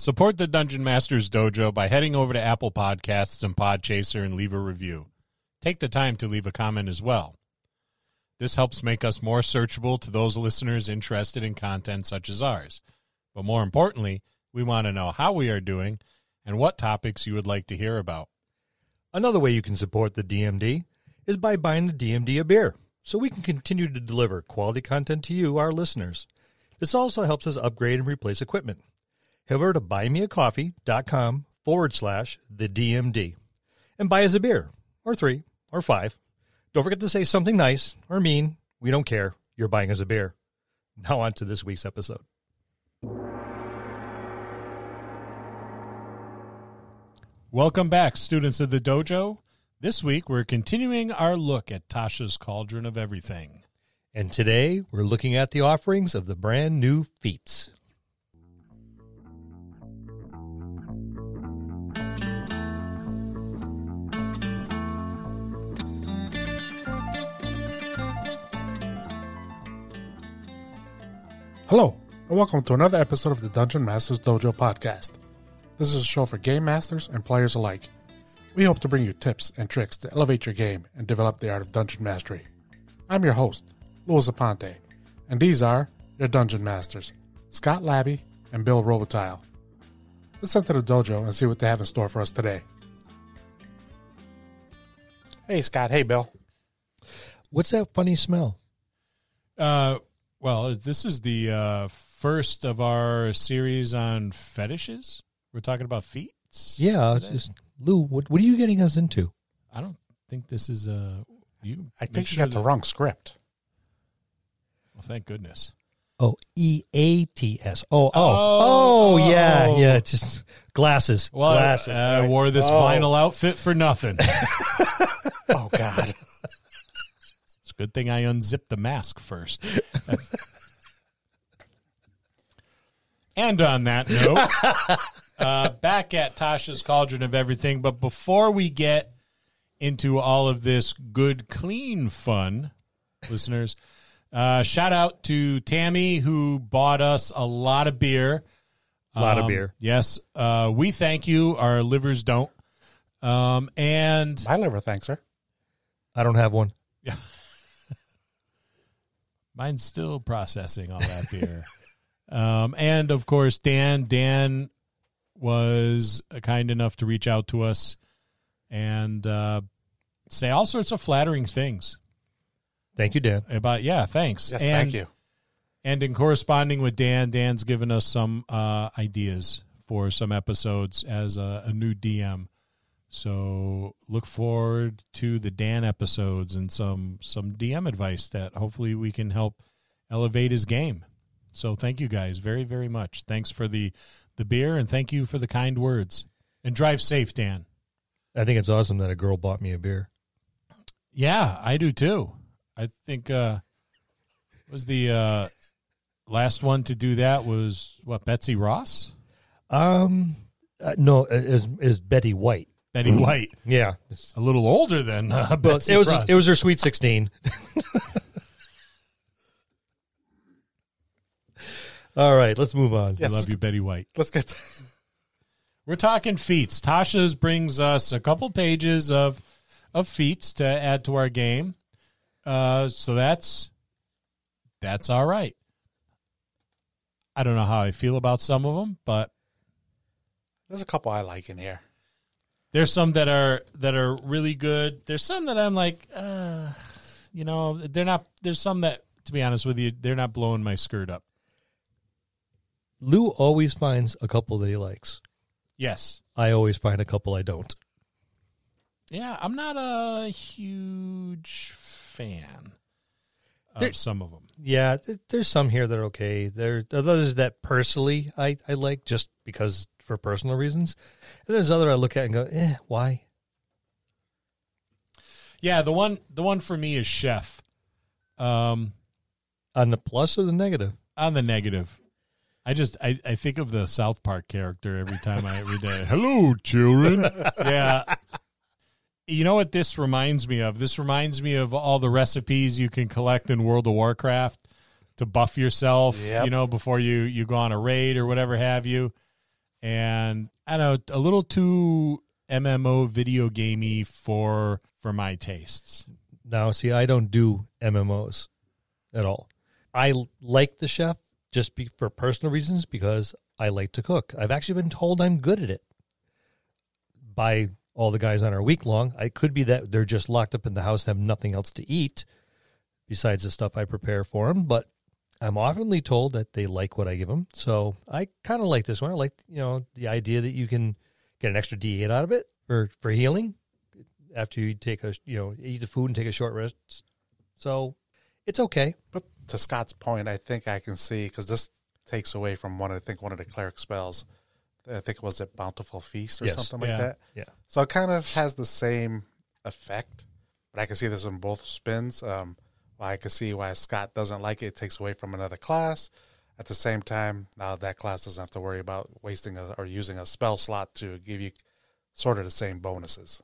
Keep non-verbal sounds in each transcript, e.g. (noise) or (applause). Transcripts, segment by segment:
Support the Dungeon Masters Dojo by heading over to Apple Podcasts and Podchaser and leave a review. Take the time to leave a comment as well. This helps make us more searchable to those listeners interested in content such as ours. But more importantly, we want to know how we are doing and what topics you would like to hear about. Another way you can support the DMD is by buying the DMD a beer, so we can continue to deliver quality content to you, our listeners. This also helps us upgrade and replace equipment. Head over to buymeacoffee.com forward slash the DMD and buy us a beer, or three, or five. Don't forget to say something nice or mean. We don't care. You're buying us a beer. Now, on to this week's episode. Welcome back, students of the dojo. This week, we're continuing our look at Tasha's Cauldron of Everything. And today, we're looking at the offerings of the brand new feats. Hello, and welcome to another episode of the Dungeon Masters Dojo podcast. This is a show for game masters and players alike. We hope to bring you tips and tricks to elevate your game and develop the art of dungeon mastery. I'm your host, Louis Aponte, and these are your dungeon masters, Scott Labby and Bill Robotile. Let's enter the dojo and see what they have in store for us today. Hey, Scott. Hey, Bill. What's that funny smell? Uh, well, this is the uh, first of our series on fetishes. We're talking about feet. Yeah, it's just Lou. What what are you getting us into? I don't think this is uh you. I make think you sure got the wrong script. Well, thank goodness. Oh, E A T S. Oh, oh, Oh, oh, yeah, yeah. Just glasses, Well, glasses. I right. wore this Oh. vinyl outfit for nothing. (laughs) Oh, God. It's a good thing I unzipped the mask first. (laughs) and on that note, (laughs) uh, back at Tasha's Cauldron of Everything. But before we get into all of this good, clean fun, listeners, uh, shout out to Tammy who bought us a lot of beer. A lot of Um, beer. Yes. Uh, we thank you. Our livers don't. Um, and My liver thanks her. I don't have one. (laughs) Mine's still processing all that beer. (laughs) um, and of course, Dan. Dan was kind enough to reach out to us and uh, say all sorts of flattering things Thank you, Dan. about. Yeah, thanks. Yes, and, thank you. And in corresponding with Dan, Dan's given us some uh, ideas for some episodes as a, a new DM. So look forward to the Dan episodes and some some DM advice that hopefully we can help elevate his game. So thank you guys very very much. Thanks for the the beer and thank you for the kind words. And drive safe, Dan. I think it's awesome that a girl bought me a beer. Yeah, I do too. I think uh was the uh last one to do that was what Betsy Ross? Um, uh, no, is is Betty White? Betty White. Yeah, A little older than uh, but Betsy it was Ross. it was her sweet sixteen. (laughs) All right, let's move on. I love you, Betty White. Let's get. We're talking feats. Tasha's brings us a couple pages of of feats to add to our game. Uh, so that's that's all right. I don't know how I feel about some of them, but There's a couple I like in here. There's some that are that are really good. There's some that I'm like, uh, you know, they're not. There's some that, to be honest with you, they're not blowing my skirt up. Lou always finds a couple that he likes. Yes, I always find a couple I don't. yeah, I'm not a huge fan of There- some of them. Yeah, there's some here that are okay. There are others that personally I, I like just because for personal reasons. And there's other I look at and go, eh, why? Yeah, the one the one for me is Chef. Um, On the plus or the negative? on the negative, I just I, I think of the South Park character every time I read that. (laughs) Hello, children. (laughs) yeah. You know what this reminds me of? This reminds me of all the recipes you can collect in World of Warcraft to buff yourself, Yep. you know, before you you go on a raid or whatever have you. And I don't know, a little too MMO video gamey for for my tastes. Now, see, I don't do MMOs at all. I like the chef just be, for personal reasons because I like to cook. I've actually been told I'm good at it by all the guys on our week long. I could be that they're just locked up in the house and have nothing else to eat besides the stuff I prepare for them. But I'm oftenly told that they like what I give them. So I kind of like this one. I like, you know, the idea that you can get an extra D8 out of it for, for healing after you take a, you know, eat the food and take a short rest. So it's okay. But to Scott's point, I think I can see because this takes away from one. I think one of the cleric spells. I think it was a bountiful feast or Yes. something like Yeah. that. Yeah. So it kind of has the same effect, but I can see this in both spins. Um, why I can see why Scott doesn't like it. It takes away from another class. At the same time, now that class doesn't have to worry about wasting a, or using a spell slot to give you sort of the same bonuses.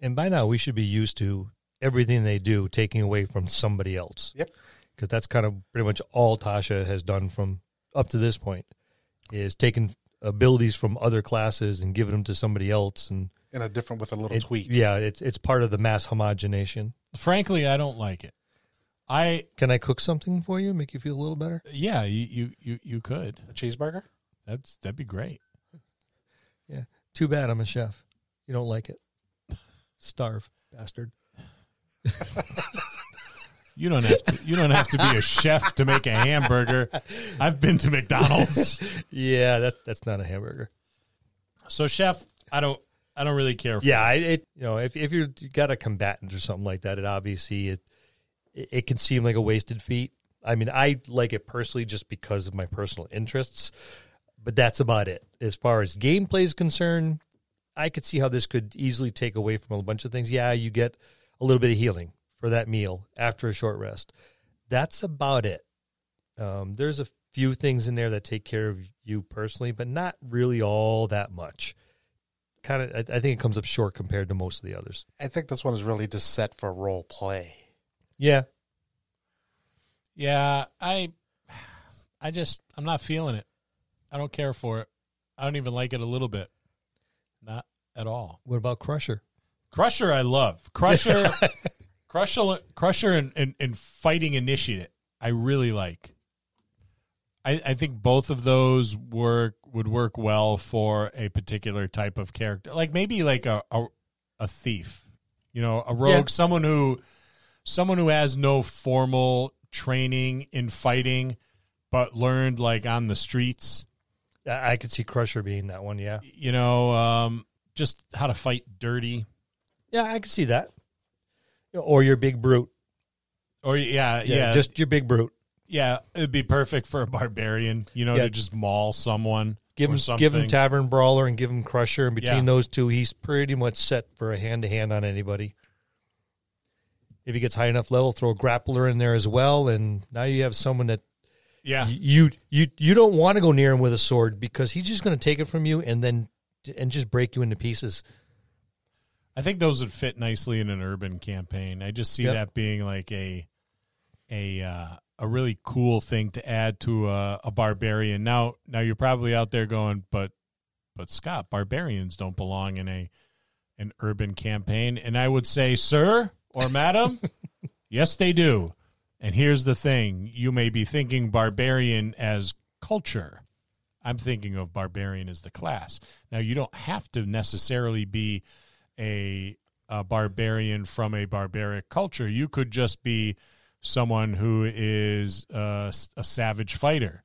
And by now we should be used to everything they do taking away from somebody else. Yep. Because that's kind of pretty much all Tasha has done from up to this point is taking abilities from other classes and giving them to somebody else and In a different with a little it- tweak. Yeah, it's it's part of the mass homogenation. Frankly, I don't like it. I Can I cook something for you, make you feel a little better? yeah, you you you, you could. A cheeseburger? That's that'd be great. Yeah. Too bad I'm a chef. You don't like it. Starve, bastard. You don't have to. You don't have to be a chef to make a hamburger. I've been to McDonald's. (laughs) Yeah, that that's not a hamburger. So, chef, I don't. I don't really care. For Yeah, I, it you know if if you're you got a combatant or something like that, it obviously it, it can seem like a wasted feat. I mean, I like it personally just because of my personal interests, but that's about it. As far as gameplay is concerned, I could see how this could easily take away from a bunch of things. Yeah, you get a little bit of healing for that meal after a short rest. That's about it. Um, there's a few things in there that take care of you personally, but not really all that much kind of I, I think it comes up short compared to most of the others. I think this one is really just set for role play. Yeah. Yeah, I. I just. I'm not feeling it. I don't care for it. I don't even like it a little bit. Not at all. What about Crusher? Crusher, I love Crusher. (laughs) Crusher, Crusher, and, and, and fighting initiative. I really like. I, I think both of those work would work well for a particular type of character, like maybe like a a, a thief, you know, a rogue, Yeah. someone who someone who has no formal training in fighting, but learned like on the streets I, could see Crusher being that one. Yeah. you know, um, just how to fight dirty. Yeah, I could see that. Or your big brute. Or yeah, yeah, Just your big brute. yeah, it'd be perfect for a barbarian, you know, Yeah. to just maul someone. Give him give him Tavern Brawler and give him Crusher, and between Yeah. those two, he's pretty much set for a hand to hand on anybody. If he gets high enough level, throw a grappler in there as well, and now you have someone that yeah, you you you don't want to go near him with a sword because he's just going to take it from you and then and just break you into pieces. I think those would fit nicely in an urban campaign. I just see Yep. that being like a a uh, a really cool thing to add to a, a barbarian. Now, now you're probably out there going, but but Scott, barbarians don't belong in a an urban campaign. And I would say, sir or madam, (laughs) yes, they do. And here's the thing: you may be thinking barbarian as culture. I'm thinking of barbarian as the class. Now, you don't have to necessarily be a, a barbarian from a barbaric culture. You could just be someone who is a, a savage fighter,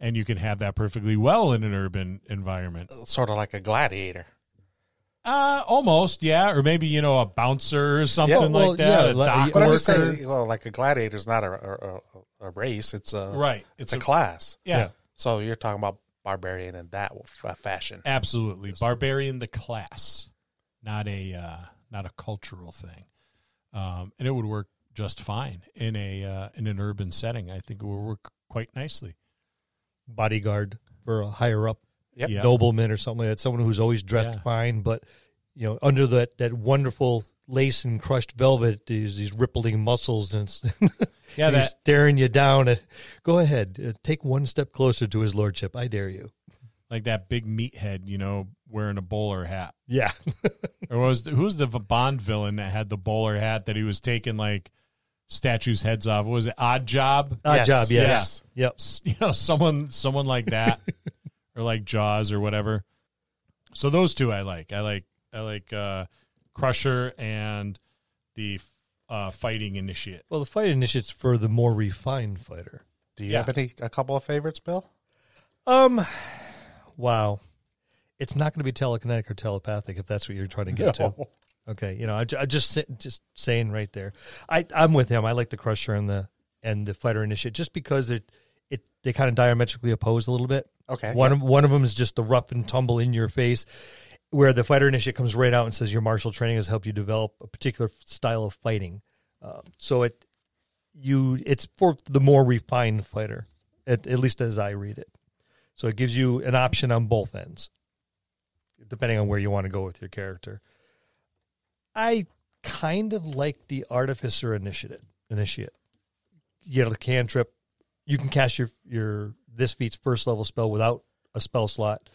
and you can have that perfectly well in an urban environment. Sort of like a gladiator. Uh, almost, yeah, or maybe you know a bouncer or something Yeah, well, like that. yeah, a dock But I'm worker. just saying, well, like a gladiator is not a, a, a, a race; it's a right? It's a class. yeah, yeah. So you're talking about barbarian in that fashion. absolutely. Barbarian, the class, not a uh, not a cultural thing, um, and it would work just fine in a uh, in an urban setting. I think it would work quite nicely. Bodyguard for a higher up Yep. Yeah. nobleman or something like that. Someone who's always dressed Yeah. fine, but you know, under that that wonderful lace and crushed velvet, these these rippling muscles, and it's- (laughs) Yeah, he's that staring you down. At, Go ahead, uh, take one step closer to his lordship. I dare you. like that big meathead, you know, wearing a bowler hat. Yeah. (laughs) Or was the, who's the Bond villain that had the bowler hat that he was taking like statues' heads off? What was it Odd Job? Odd Yes, job, yes. yes. Yep. You know, someone someone like that, (laughs) or like Jaws or whatever. So those two I like. I like I like uh, Crusher and the uh, Fighting Initiate. Well, the fight initiates for the more refined fighter. Do you Yeah. have any a couple of favorites, Bill? Um, wow. It's not going to be telekinetic or telepathic if that's what you're trying to get to. No. Okay, you know, I, I just sa- just saying right there. I I'm with him. I like the Crusher and the and the Fighter Initiate just because it it they kind of diametrically oppose a little bit. Okay. One of one of them is just the rough and tumble in your face, where the Fighter Initiate comes right out and says your martial training has helped you develop a particular style of fighting. Uh, so it you it's for the more refined fighter, at, at least as I read it. So it gives you an option on both ends, depending on where you want to go with your character. I kind of like the Artificer Initiate. Initiate. You get a cantrip. You can cast your your this feat's first level spell without a spell slot,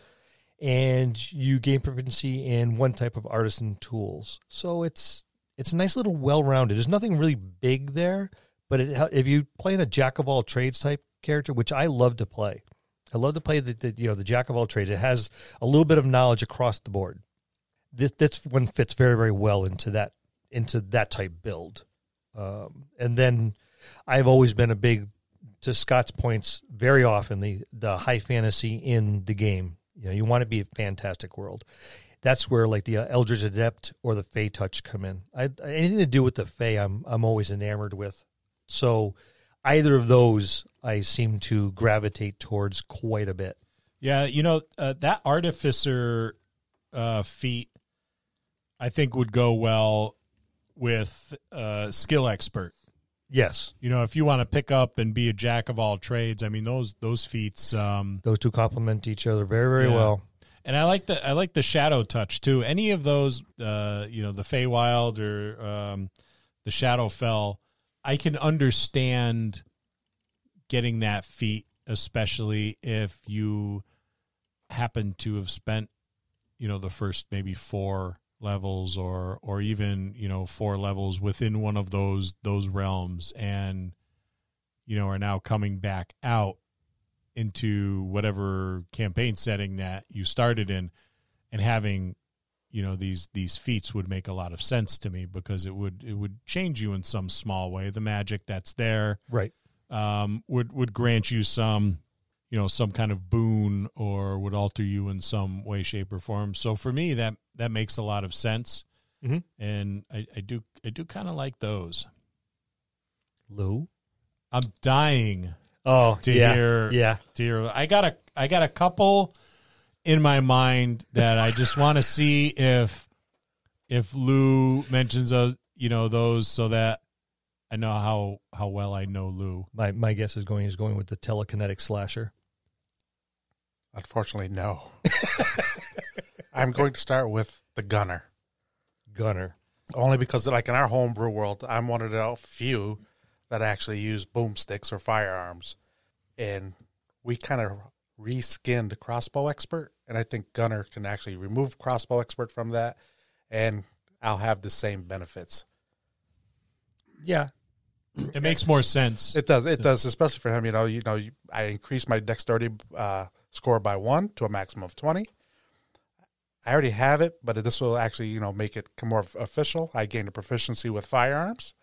and you gain proficiency in one type of artisan tools. So it's it's a nice little well rounded. There's nothing really big there, but it, if you play in a jack of all trades type character, which I love to play, I love to play the, the you know the jack of all trades. It has a little bit of knowledge across the board. This this one fits very very well into that into that type build. Um, and then I've always been a big to Scott's points very often the the high fantasy in the game. You know, you want to be a fantastic world. That's where like the uh, Eldritch Adept or the Fey Touch come in. I, anything to do with the Fey, I'm I'm always enamored with. So either of those, I seem to gravitate towards quite a bit. Yeah, you know uh, that artificer uh, feat, I think would go well with uh, skill expert. Yes, You know, if you want to pick up and be a jack of all trades, I mean those those feats. Um, those two complement each other very very Yeah. well. and I like the I like the shadow touch too. Any of those, uh, you know, the Feywild or um, the Shadowfell, I can understand getting that feat, especially if you happen to have spent, you know, the first maybe four levels or or even you know four levels within one of those those realms and you know are now coming back out into whatever campaign setting that you started in and having you know these these feats would make a lot of sense to me because it would it would change you in some small way the magic that's there Right. um, would would grant you some you know some kind of boon or would alter you in some way shape or form so for me that that makes a lot of sense Mhm. and I, I do i do kind of like those Lou. i'm dying Oh, to yeah, hear yeah. to hear i got a i got a couple in my mind that i just want to (laughs) see if if lou mentions those you know those so that i know how how well i know lou My my guess is going is going with the telekinetic slasher. Unfortunately, no. (laughs) I'm going to start with the gunner. Gunner. Only because, like in our homebrew world, I'm one of the few that actually use boomsticks or firearms, and we kind of reskinned crossbow expert, and I think gunner can actually remove crossbow expert from that, and I'll have the same benefits. Yeah. it makes more sense It does. It does, especially for him. You know, you know, you- I increased my dexterity uh, score by one to a maximum of twenty. I already have it, but this will actually, you know, make it more official. I gain a proficiency with firearms.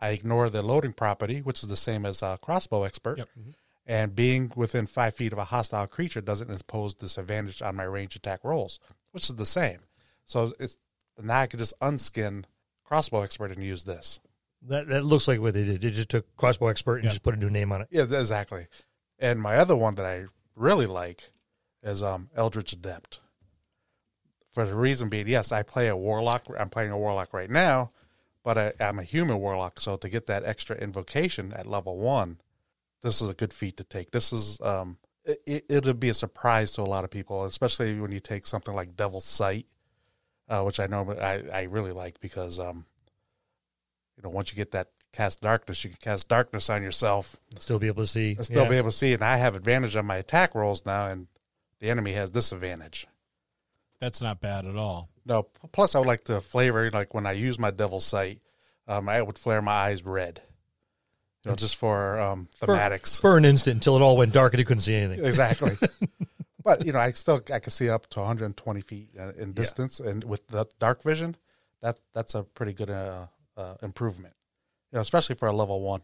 I ignore the loading property, which is the same as a crossbow expert. Yep. Mm-hmm. And being within five feet of a hostile creature doesn't impose disadvantage on my range attack rolls, which is the same. So it's now I can just unskin crossbow expert and use this. That that looks like what they did. They just took crossbow expert and Yeah. just put a new name on it. Yeah, exactly. And my other one that I really like is um Eldritch Adept. For the reason being, yes, I play a warlock. I'm playing a warlock right now, but I, I'm a human warlock. So to get that extra invocation at level one, this is a good feat to take. This is um, it, it'll be a surprise to a lot of people, especially when you take something like Devil's Sight, uh, which I know I, I really like because um, you know, once you get that cast darkness, you can cast darkness on yourself Still be able to see. and still Yeah. be able to see. And I have advantage on my attack rolls now, and the enemy has disadvantage. That's not bad at all. No, plus I would like the flavor. Like when I use my Devil's Sight, um, I would flare my eyes red. You know, just for um, For- thematics. for an instant until it all went dark and he couldn't see anything. exactly. (laughs) but you know, I still I can see up to 120 feet uh, in distance, and with the dark vision, that that's a pretty good uh, uh, improvement. You know, especially for a level one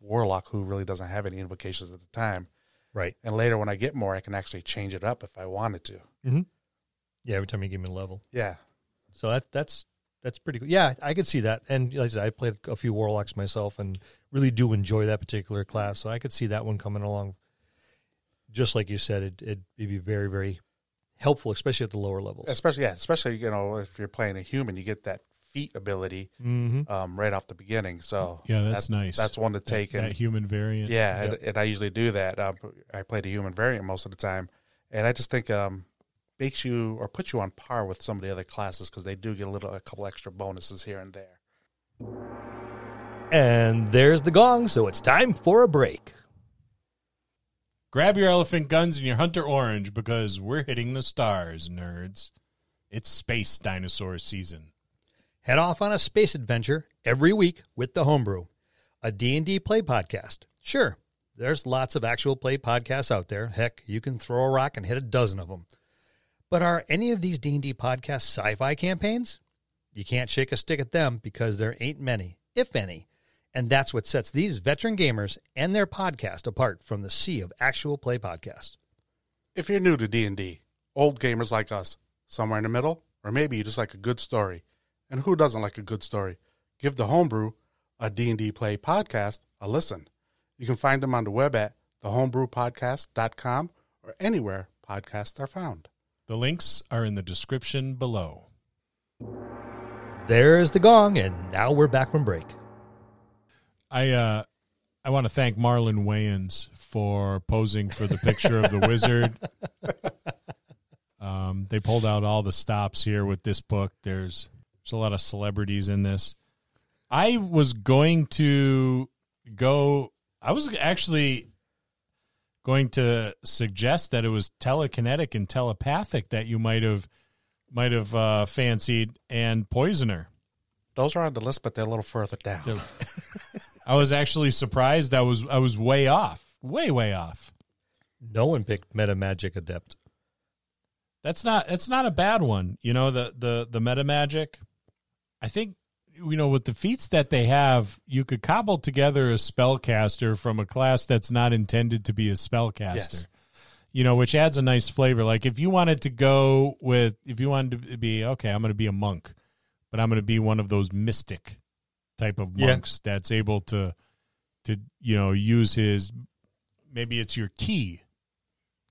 warlock who really doesn't have any invocations at the time. Right. And later, when I get more, I can actually change it up if I wanted to. Mm-hmm. Yeah, every time you give me a level. Yeah, So that that's that's pretty cool. Yeah, I could see that. And like I said, I played a few warlocks myself and really do enjoy that particular class. So I could see that one coming along. Just like you said, it, it'd be very, very helpful, especially at the lower levels. especially yeah, especially you know if you're playing a human, you get that feat ability Mm-hmm. um, right off the beginning. So Yeah, that's that- nice. That's one to take that and human variant. Yeah, Yep. and, and I usually do that. Um, I play the human variant most of the time, and I just think um, makes you or puts you on par with some of the other classes because they do get a little, a couple extra bonuses here and there. And there's the gong, so it's time for a break. Grab your elephant guns and your hunter orange because we're hitting the stars, nerds. It's space dinosaur season. Head off on a space adventure every week with the Homebrew, a D&D play podcast. Sure, there's lots of actual play podcasts out there. Heck, you can throw a rock and hit a dozen of them. But are any of these D&D podcasts sci-fi campaigns? You can't shake a stick at them because there ain't many, if any. And that's what sets these veteran gamers and their podcast apart from the sea of actual play podcasts. If you're new to D and D, old gamers like us, somewhere in the middle, or maybe you just like a good story, and who doesn't like a good story? Give the Homebrew, a D and D play podcast, a listen. You can find them on the web at thehomebrewpodcast.com or anywhere podcasts are found. The links are in the description below. There's the gong, and now we're back from break. I uh I want to thank Marlon Wayans for posing for the picture of the (laughs) wizard. Um, they pulled out all the stops here with this book. There's there's a lot of celebrities in this. I was going to go. I was actually going to suggest that it was telekinetic and telepathic that you might have might have uh, fancied, and poisoner. Those are on the list, but they're a little further down. I was actually surprised. I was I was way off, way way off. No one picked Metamagic Adept. That's not that's not a bad one. You know the the the meta magic. I think you know with the feats that they have, you could cobble together a spellcaster from a class that's not intended to be a spellcaster. Yes. You know, which adds a nice flavor. Like if you wanted to go with, if you wanted to be okay, I'm going to be a monk, but I'm going to be one of those mystic type of Yeah. monks that's able to to you know use his maybe it's your key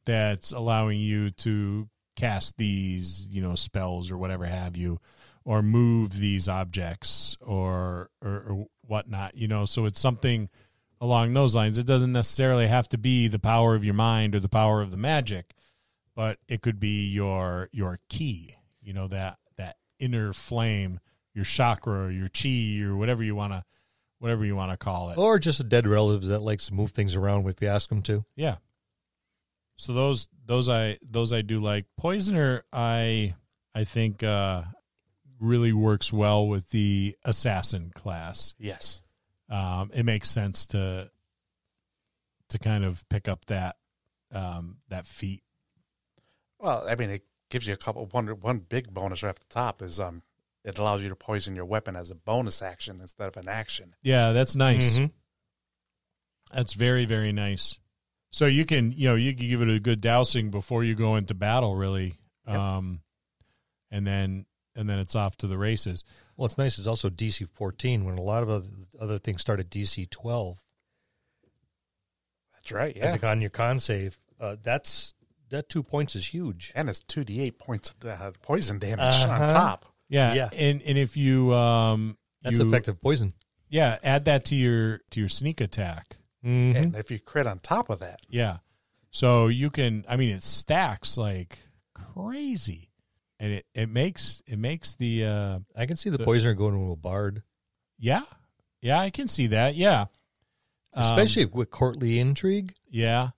that's allowing you to cast these you know spells or whatever have you or move these objects or, or or whatnot you know so it's something along those lines it doesn't necessarily have to be the power of your mind or the power of the magic but it could be your your key you know that that inner flame your chakra or your chi or whatever you want to whatever you want to call it Or just a dead relative that likes to move things around if you ask them to. yeah. So those those I those I do like. Poisoner I I think uh really works well with the assassin class. Yes. Um it makes sense to to kind of pick up that um that feat. Well, I mean, it gives you a couple. One one big bonus right off the top is um, it allows you to poison your weapon as a bonus action instead of an action. Yeah, that's nice. Mhm. That's very very nice. So you can you know you can give it a good dousing before you go into battle really. Yep. Um and then and then it's off to the races. Well, it's nice. It's also DC 14 when a lot of other, other things start at DC 12. That's right. It's Yeah, like on your con save. Uh, that's that two points is huge. and it's two d eight points of uh, poison damage Uh-huh. on top. Yeah, Yeah. and and if you um That's you- effective poison. Yeah, add that to your to your sneak attack. Mm-hmm. And if you crit on top of that, Yeah, so you can. I mean, it stacks like crazy, and it it makes it makes the uh I can see the the- poisoner going to a bard, yeah yeah I can see that yeah, Um, especially with courtly intrigue. yeah.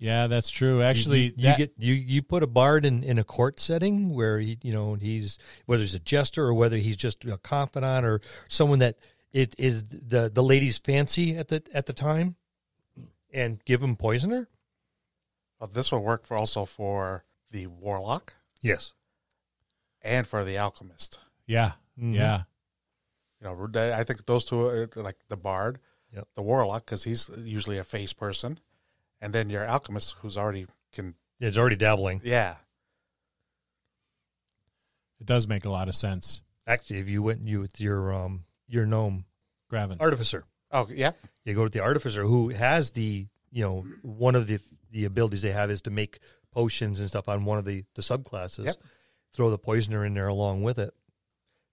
Yeah, that's true. Actually, you, you that- get you you put a bard in, in a court setting where he you know he's whether he's a jester or whether he's just a confidant or someone that it is the the lady's fancy at the at the time, and give him poisoner. Well, this will work for also for the warlock Yes. and for the alchemist. yeah, Mhm. yeah. You know, I think those two, are like the bard, Yep. the warlock, because he's usually a face person, and then your alchemist, who's already can, Yeah, It's already dabbling. yeah, It does make a lot of sense. Actually, if you went you with your um your gnome Graven. artificer, oh yeah, you go with the artificer who has the you know one of the the abilities they have is to make potions and stuff on one of the the subclasses. Yep. Throw the poisoner in there along with it.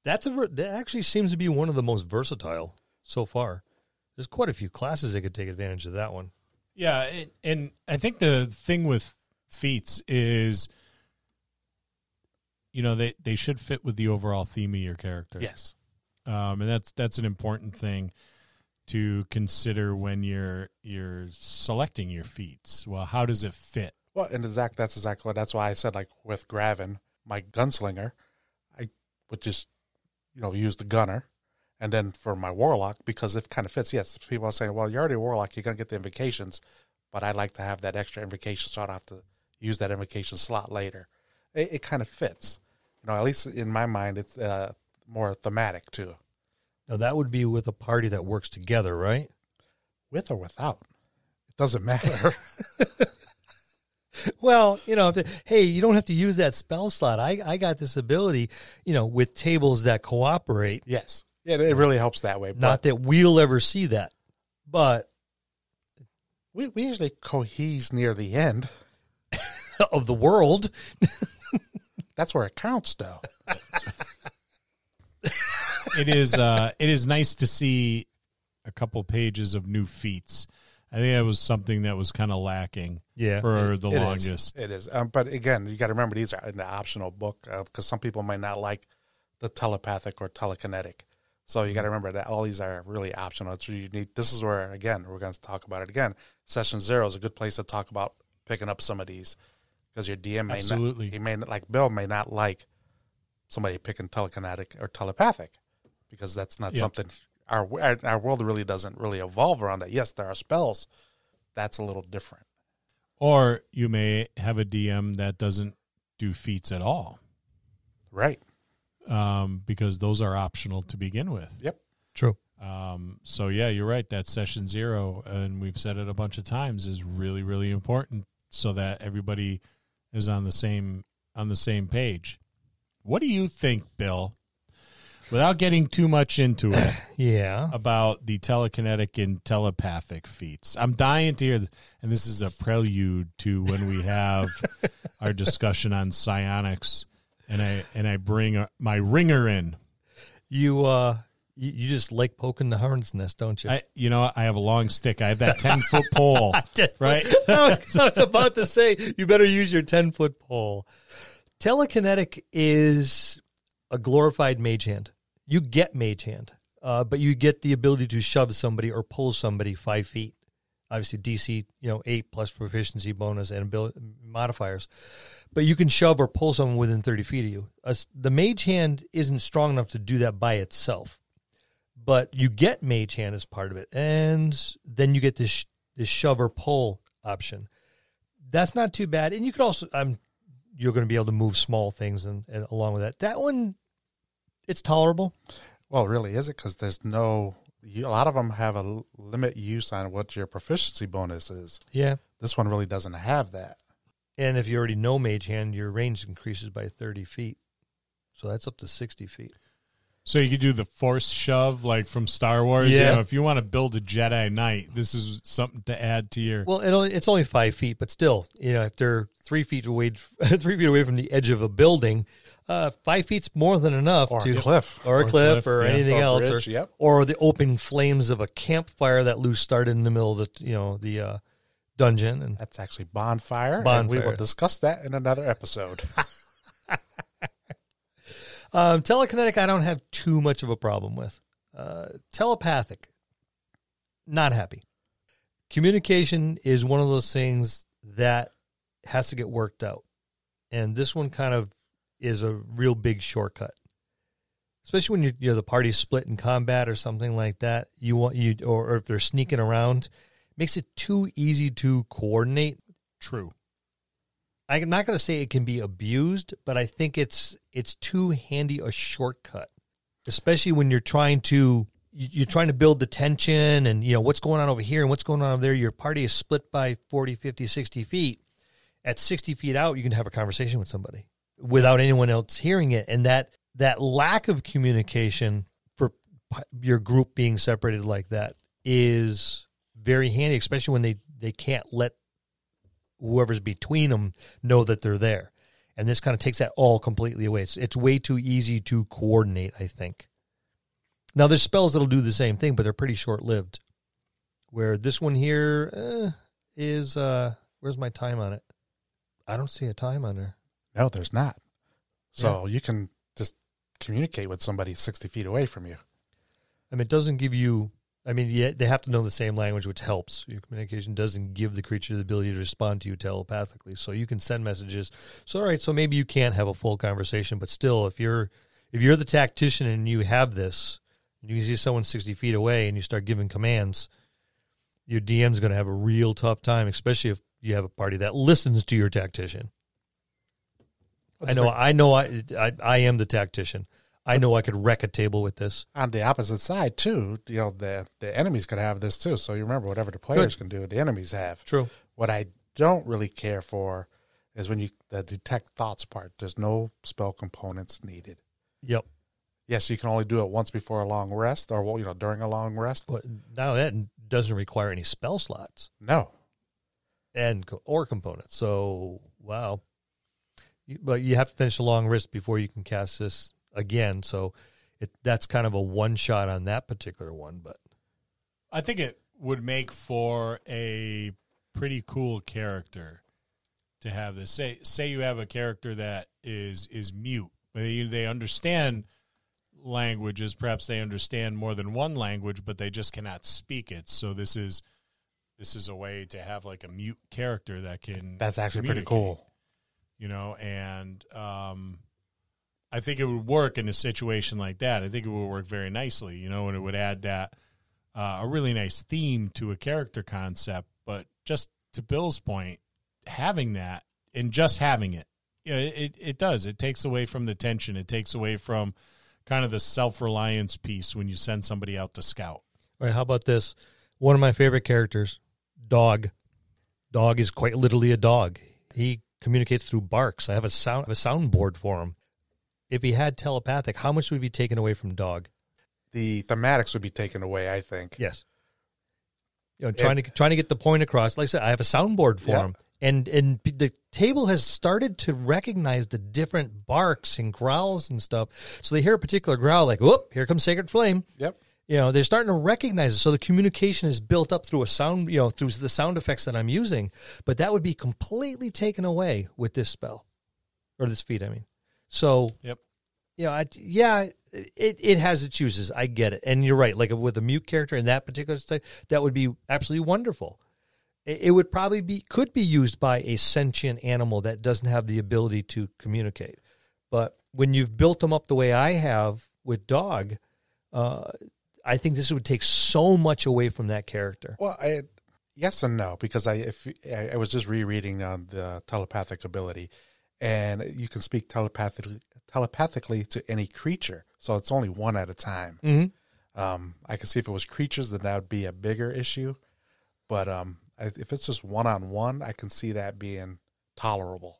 That's a ver- that actually seems to be one of the most versatile so far. There's quite a few classes that could take advantage of that one. Yeah, it, and I think the thing with feats is, you know, they they should fit with the overall theme of your character. yes, um, and that's that's an important thing to consider when you're you're selecting your feats. Well, how does it fit? Well, and exact that's exactly that's why I said like with Gravin, my gunslinger, I would just you know use the gunner, and then for my warlock because it kind of fits. Yes, people are saying, well, you're already a warlock, you're gonna get the invocations, but I like to have that extra invocation, so I don't have to use that invocation slot later. It, it kind of fits, you know. At least in my mind, it's uh, more thematic too, Now that would be with a party that works together, right? with or without. It doesn't matter. (laughs) Well, you know, if it- hey, you don't have to use that spell slot. I, I got this ability, you know, with tables that cooperate. yes, yeah, it really helps that way. Not that we'll ever see that, but we we usually cohese near the end. (laughs) of the world. That's where it counts, though. (laughs) (laughs) It is uh, it is nice to see a couple pages of new feats. I think that was something that was kind of lacking Yeah. for the It is. longest. It is. Um, but again, you got to remember these are an optional book because some people might not like the telepathic or telekinetic. So you got to remember that all these are really optional. It's really unique. This is where again we're going to talk about it again. Session zero is a good place to talk about picking up some of these because your DM may Absolutely. not, he may not, like Bill may not like somebody picking telekinetic or telepathic because that's not Yeah. something our, our our world really doesn't really evolve around that. Yes, there are spells. That's a little different. Or you may have a DM that doesn't do feats at all Right. um, because those are optional to begin with. Yep. True. Um, so yeah, you're right. That session zero, and we've said it a bunch of times, is really really important so that everybody is on the same on the same page. What do you think, Bill? Without getting too much into it, (coughs) Yeah. about the telekinetic and telepathic feats. I'm dying to hear this, and this is a prelude to when we have (laughs) our discussion on psionics, and I and I bring a, my ringer in. You uh you, you just like poking the hornet's nest, don't you? I, you know, I have a long stick. I have that ten foot pole, (laughs) right? (laughs) I was about to say you better use your 10 foot pole. Telekinetic is a glorified mage hand. You get mage hand, uh, but you get the ability to shove somebody or pull somebody five feet. Obviously, DC, you know, eight plus proficiency bonus and ability modifiers. But you can shove or pull someone within 30 feet of you. Uh, the mage hand isn't strong enough to do that by itself but you get mage hand as part of it, and then you get this this shove or pull option. That's not too bad, and you could also um you're going to be able to move small things and, and along with that. That one, it's tolerable. Well, really, is it? Because there's no. A lot of them have a limit use on what your proficiency bonus is. Yeah, This one really doesn't have that. and if you already know mage hand, your range increases by thirty feet, so that's up to sixty feet. So you could do the force shove like from Star Wars. Yeah. You know, if you want to build a Jedi Knight, this is something to add to your. Well, it only, it's only five feet, but still, you know, if they're three feet away, (laughs) three feet away from the edge of a building, uh, five feet's more than enough Or to a cliff. or a Or a cliff, cliff, or yeah. anything Or else, bridge, or yep. or the open flames of a campfire that Lou started in the middle of the you know the uh, dungeon. And That's actually bonfire. And we will discuss that in another episode. (laughs) um, telekinetic, I don't have too much of a problem with. Uh, telepathic, not happy. Communication is one of those things that has to get worked out. And this one kind of is a real big shortcut. Especially when you're, you know the party's split in combat or something like that. You want you or, or if they're sneaking around, makes it too easy to coordinate. True. I'm not going to say it can be abused, but I think it's it's too handy a shortcut, especially when you're trying to you- you're trying to build the tension and you know what's going on over here and what's going on over there. Your party is split by 40, 50, 60 feet. At 60 feet out, you can have a conversation with somebody without anyone else hearing it, and that that lack of communication for your group being separated like that is very handy, especially when they they can't let whoever's between them know that they're there. And this kind of takes that all completely away. It's, it's way too easy to coordinate, I think. Now, there's spells that'll do the same thing, but they're pretty short lived. Where this one here eh, is, uh, where's my time on it? I don't see a time on there. No, there's not. So you can just communicate with somebody 60 feet away from you. I mean, it doesn't give you. I mean, yeah, they have to know the same language, which helps. Your communication doesn't give the creature the ability to respond to you telepathically, so you can send messages. So, all right, so maybe you can't have a full conversation, but still, if you're if you're the tactician and you have this, and you see someone sixty feet away and you start giving commands, your DM's going to have a real tough time, especially if you have a party that listens to your tactician. I know, I know, I, I I am the tactician. I know I could wreck a table with this. On the opposite side, too, you know, the, the enemies could have this too. So you remember, whatever the players can do, the enemies have. True. What I don't really care for is when you the detect thoughts part. There's no spell components needed. Yep. Yes, you can only do it once before a long rest, or well, you know, during a long rest. But now that doesn't require any spell slots No, and or components. So wow, but you have to finish a long rest before you can cast this again. So it that's kind of a one shot on that particular one. But I think it would make for a pretty cool character to have this. Say say you have a character that is is mute. They they understand languages, perhaps they understand more than one language, but they just cannot speak it. So this is this is a way to have like a mute character that can that's actually pretty cool. You know, and um I think it would work in a situation like that. I think it would work very nicely, you know, and it would add that uh, a really nice theme to a character concept. But just to Bill's point, having that and just having it, it it does. It takes away from the tension. It takes away from kind of the self reliance piece when you send somebody out to scout. all right, how about this? One of my favorite characters, Dog. Dog is quite literally a dog. He communicates through barks. I have a sound I have a soundboard for him. If he had telepathic, how much would be taken away from Dog? The thematics would be taken away, I think. Yes. You know, trying to trying to get the point across. Like I said, I have a soundboard for Yeah. him, and and the table has started to recognize the different barks and growls and stuff. So they hear a particular growl, like "Whoop! Here comes Sacred Flame." Yep. You know, they're starting to recognize it. So the communication is built up through a sound, you know, through the sound effects that I'm using. But that would be completely taken away with this spell, or this feat. I mean, so Yep. you know, I, yeah, it, it has its uses. I get it, and you're right. Like with a mute character in that particular state, that would be absolutely wonderful. It, it would probably be could be used by a sentient animal that doesn't have the ability to communicate. But when you've built them up the way I have with dog, uh, I think this would take so much away from that character. Well, I, yes and no because I if I, I was just rereading on the telepathic ability, and you can speak telepathically telepathically to any creature, so it's only one at a time. Mm-hmm. Um, I can see if it was creatures, then that would be a bigger issue. But um, if it's just one on one, I can see that being tolerable.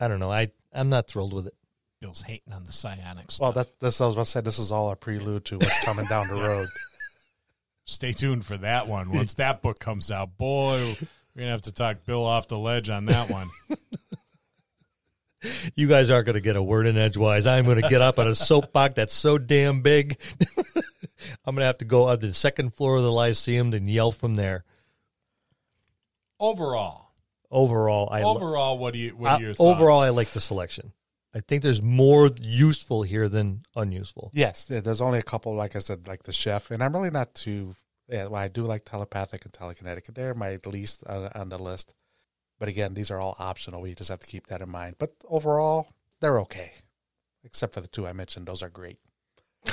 I don't know. I I'm not thrilled with it. Bill's hating on the psionics. Well, that's that's I was about to say. This is all a prelude to what's coming down the (laughs) road. Stay tuned for that one. Once (laughs) that book comes out, boy, we're gonna have to talk Bill off the ledge on that one. (laughs) You guys aren't going to get a word in edgewise. I'm going to get up on a soapbox that's so damn big. (laughs) I'm going to have to go on the second floor of the Lyceum and yell from there. Overall, Overall, I overall, what do you? What are your thoughts? overall I like the selection. I think there's more useful here than unuseful. Yes, there's only a couple, like I said, like the chef, and I'm really not too. Yeah, well, I do like telepathic and telekinetic. They're my least on, on the list. But again, these are all optional. We just have to keep that in mind. But overall, they're okay, except for the two I mentioned. Those are great. (laughs)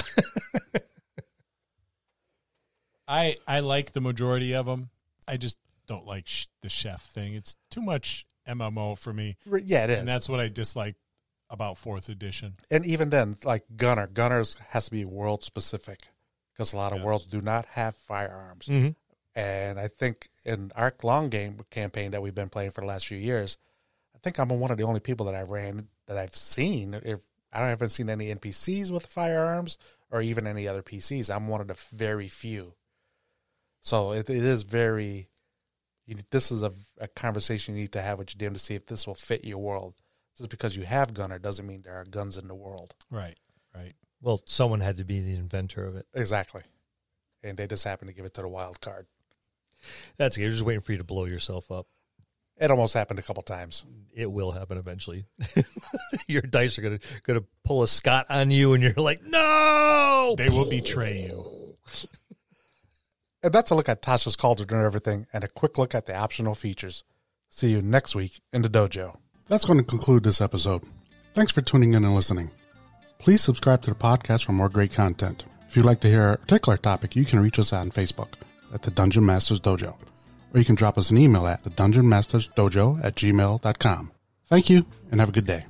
I I like the majority of them. I just don't like sh- the chef thing. It's too much MMO for me, Yeah, it is. and that's what I dislike about fourth edition. and even then, like Gunner, Gunners has to be world specific because a lot of Yeah. worlds do not have firearms. Mm-hmm. And I think in our long game campaign that we've been playing for the last few years, I think I'm one of the only people that I ran that I've seen. If I haven't seen any NPCs with firearms or even any other PCs, I'm one of the very few. So it, it is very. You, this is a, a conversation you need to have with your DM to see if this will fit your world. Just because you have gunner doesn't mean there are guns in the world. Right, right. Well, someone had to be the inventor of it. Exactly. And they just happen to give it to the wild card. That's good. You're just waiting for you to blow yourself up. It almost happened a couple times. It will happen eventually. (laughs) Your dice are gonna gonna pull a Scott on you, and you're like, no. They will betray you. And that's a look at Tasha's Cauldron and everything, and a quick look at the optional features. See you next week in the dojo. That's going to conclude this episode. Thanks for tuning in and listening. Please subscribe to the podcast for more great content. If you'd like to hear a particular topic, you can reach us on Facebook at the Dungeon Masters Dojo, or you can drop us an email at the Dungeon Masters Dojo at gmail.com. Thank you and have a good day.